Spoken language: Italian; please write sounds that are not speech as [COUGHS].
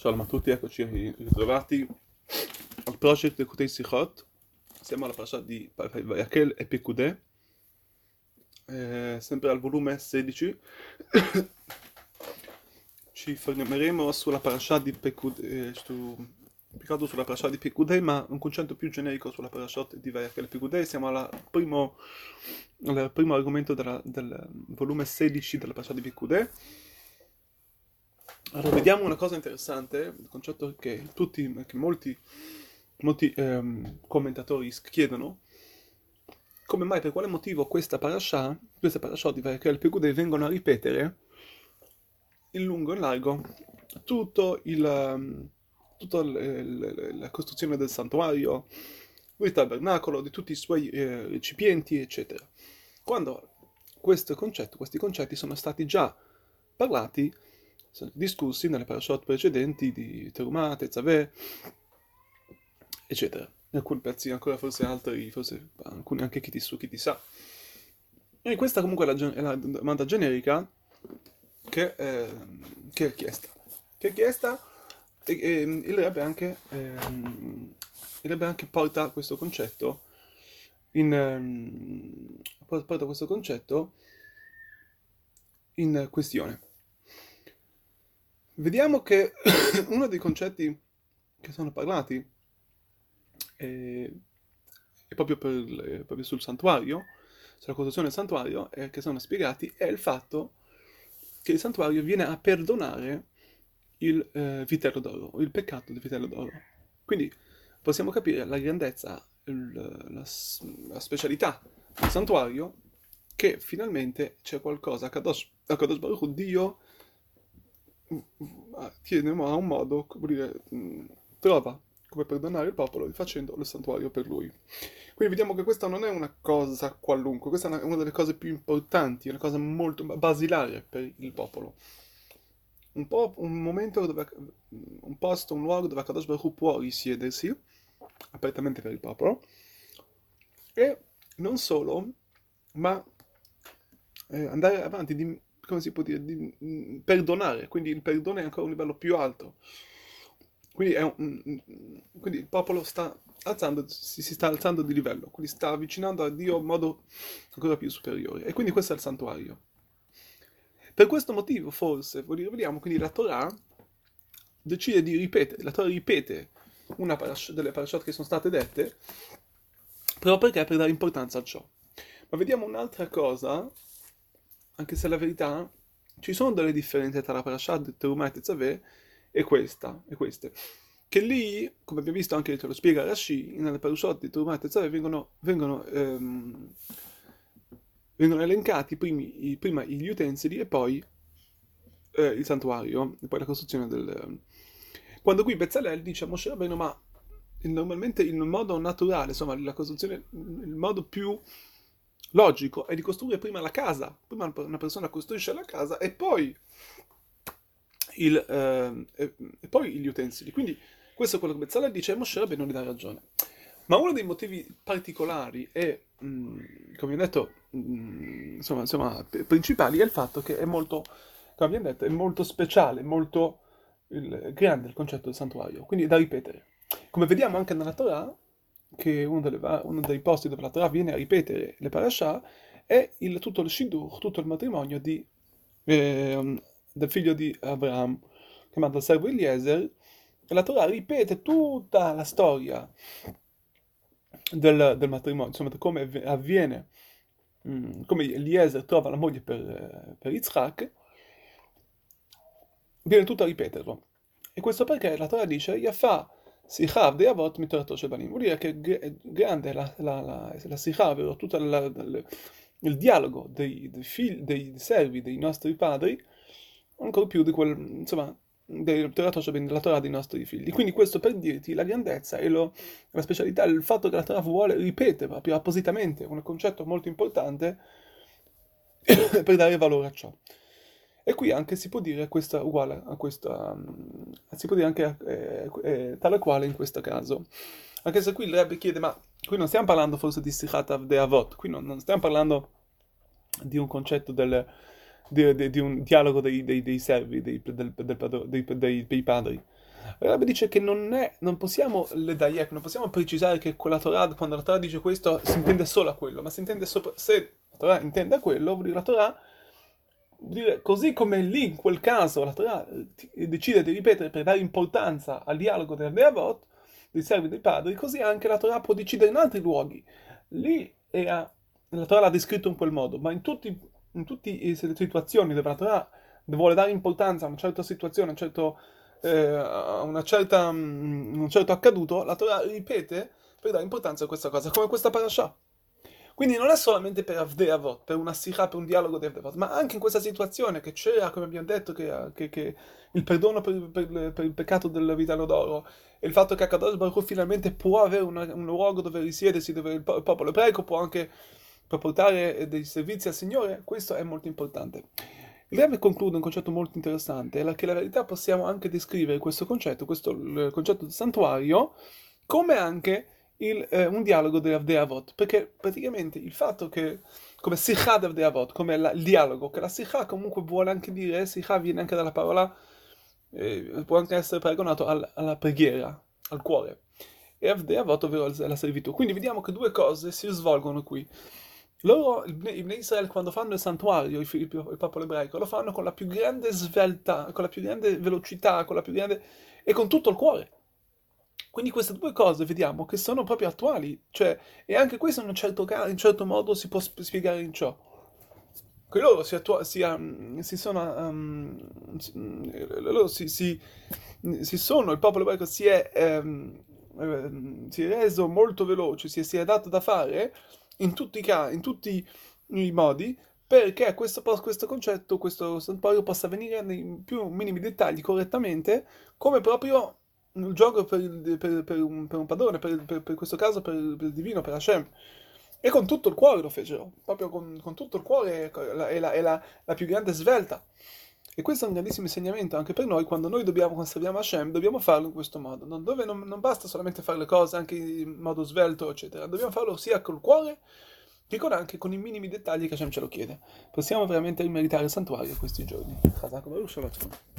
Shalom a tutti, eccoci ritrovati al project Kutei Sichot. Siamo alla parasha di Yakel e Pekudè, sempre al volume 16. Ci fermeremo sulla parasha di Pekudè, sulla parasha di Pekudè, ma un concetto più generico sulla parasha di Yakel e Pekudè. Siamo al primo, al primo argomento della, del volume 16 della parasha di Pekudè. Allora, vediamo una cosa interessante, il concetto che tutti, che molti, molti ehm, commentatori chiedono, come mai, per quale motivo questa parasha, queste parasha di Vayakel Pegudei vengono a ripetere in lungo e in largo tutto il, ehm, tutta la costruzione del santuario, il tabernacolo, di tutti i suoi eh, recipienti, eccetera. Quando concetto, questi concetti sono stati già parlati discussi nelle parashot precedenti di Terumah, Tetzaveh, eccetera. In alcuni pezzi ancora forse altri, forse alcuni anche chi ti su, chi ti sa. E questa comunque è la, è la domanda generica che, eh, che, è chiesta. Che è chiesta e, e il Rebbe anche, eh, il Rebbe anche porta questo concetto in, um, porta questo concetto in questione. Vediamo che [COUGHS] uno dei concetti che sono parlati è, è proprio, per, proprio, sul santuario, sulla costruzione del santuario, e che sono spiegati, è il fatto che il santuario viene a perdonare il eh, vitello d'oro, il peccato del vitello d'oro. Quindi possiamo capire la grandezza, il, la, la, specialità del santuario, che finalmente c'è qualcosa, Kadosh, Kadosh Baruch Dio tiene a un modo, come dire, trova come perdonare il popolo facendo il santuario per lui. Quindi vediamo che questa non è una cosa qualunque, questa è una delle cose più importanti, una cosa molto basilare per il popolo. Un, po', un momento dove, un posto, un luogo dove Kadosh Baruch può risiedersi, apertamente per il popolo, e non solo, ma eh, andare avanti, come si può dire, di mm, perdonare, quindi il perdono è ancora un livello più alto. Quindi, un, mm, mm, quindi il popolo sta alzando, si, si, sta alzando di livello, quindi sta avvicinando a Dio in modo ancora più superiore. E quindi questo è il santuario. Per questo motivo, forse, vediamo, quindi la Torah decide di ripetere, la Torah ripete una parash- delle parashat che sono state dette, proprio perché per dare importanza a ciò. Ma vediamo un'altra cosa anche se la verità ci sono delle differenze tra la parasha di Terumah e Tetzaveh e questa, e queste. Che lì, come abbiamo visto anche, te lo spiega Rashi, nelle parashot di Terumah e Tetzaveh vengono, vengono, ehm, vengono elencati primi, prima gli utensili e poi eh, il santuario, e poi la costruzione del... Quando qui Bezzalel dice a Moshe Rabbeinu, ma normalmente in modo naturale, insomma, la costruzione, il modo più logico è di costruire prima la casa, prima una persona costruisce la casa e poi, il, eh, e, poi gli utensili. Quindi questo è quello che Bezzalel dice e Moshe Rabbeinu gli dà ragione. Ma uno dei motivi particolari e, mm, come abbiamo detto, mh, mm, insomma, insomma, principali è il fatto che è molto, come abbiamo detto, è molto speciale, molto il, grande il concetto del santuario, quindi è da ripetere. Come vediamo anche nella Torah, che uno, delle, uno, dei posti dove la Torah viene a ripetere le parasha è il, tutto il Shidur, tutto il matrimonio di, eh, del figlio di Abraham, chiamato il servo Eliezer, e la Torah ripete tutta la storia del, del matrimonio, insomma, come avviene, mm, come Eliezer trova la moglie per, per Yitzhak, viene tutto a ripeterlo. E questo perché la Torah dice, Yafa Sicha de Avot mitorato Shebanim. Vuol dire che è grande la, la, la, la Sicha, ovvero tutto il dialogo dei, servi dei nostri padri, ancora più di quel, insomma, del Torah della Torah dei nostri figli. Quindi questo per dirti la grandezza e lo, la specialità, il fatto che la Torah vuole ripetere proprio appositamente un concetto molto importante per dare valore a ciò. E qui anche si può dire questa uguale a questa, um, si può dire anche eh, eh, tale quale in questo caso. Anche se qui il Rebbe chiede, ma qui non stiamo parlando forse di Sichat de Avot, qui non, non, stiamo parlando di un concetto del, di, di, di, un dialogo dei, dei, dei servi, dei, del, del, dei, dei, padri. Il Rabbi dice che non, è, non possiamo le daiek, non possiamo precisare che quella Torah, quando la Torah dice questo, si intende solo a quello, ma si intende sopra, se la Torah intende a quello, vuol dire la Torah, così come lì, in quel caso, la Torah decide di ripetere per dare importanza al dialogo del Deavot, dei servi dei padri, così anche la Torah può decidere in altri luoghi. Lì era, la Torah l'ha descritto in quel modo, ma in tutte le situazioni dove la Torah vuole dare importanza a una certa situazione, a un certo eh, certa, un certo accaduto, la Torah ripete per dare importanza a questa cosa, come questa parasha. Quindi non è solamente per Avdeavot, per una sikha, per un dialogo di Avdeavot, ma anche in questa situazione che c'era, come abbiamo detto, che, che, che il perdono per, per, per, il peccato del vitello d'oro e il fatto che Akadosh Baruch finalmente può avere una, un luogo dove risiedersi, dove il popolo ebraico può anche portare dei servizi al Signore, questo è molto importante. Il Rebbe conclude un concetto molto interessante, è che la verità possiamo anche descrivere questo concetto, questo concetto di santuario, come anche il, eh, un dialogo di Avot, perché praticamente il fatto che, come Sikha di Avot, come la, il dialogo, che la Sikha comunque vuole anche dire, Sikha viene anche dalla parola, eh, può anche essere paragonato al, alla preghiera, al cuore, e Avot ovvero la servitù. Quindi vediamo che due cose si svolgono qui. Loro, i Bnei Israel, quando fanno il santuario, il, il, il, popolo ebraico, lo fanno con la più grande svelta, con la più grande velocità, con la più grande... e con tutto il cuore. Quindi queste due cose vediamo che sono proprio attuali, cioè, e anche questo in un certo, in certo modo si può spiegare in ciò. Che loro si, attua- si, um, si sono, um, loro si, si, si, sono, il popolo ebraico si è, um, si è reso molto veloce, si è, si è dato da fare, in tutti i, ca- in tutti i modi perché questo, questo concetto, questo santuario possa avvenire nei più minimi dettagli correttamente, come proprio il gioco per, il, per, per, un, per un, padrone, per, questo caso per, il divino, per Hashem. E con tutto il cuore lo fecero, proprio con, con tutto il cuore è la, la, la, più grande svelta. E questo è un grandissimo insegnamento anche per noi, quando noi dobbiamo, quando serviamo Hashem, dobbiamo farlo in questo modo, non, dove non, non basta solamente fare le cose anche in modo svelto, eccetera, dobbiamo farlo sia col cuore che con anche con i minimi dettagli che Hashem ce lo chiede. Possiamo veramente rimeritare il santuario questi giorni.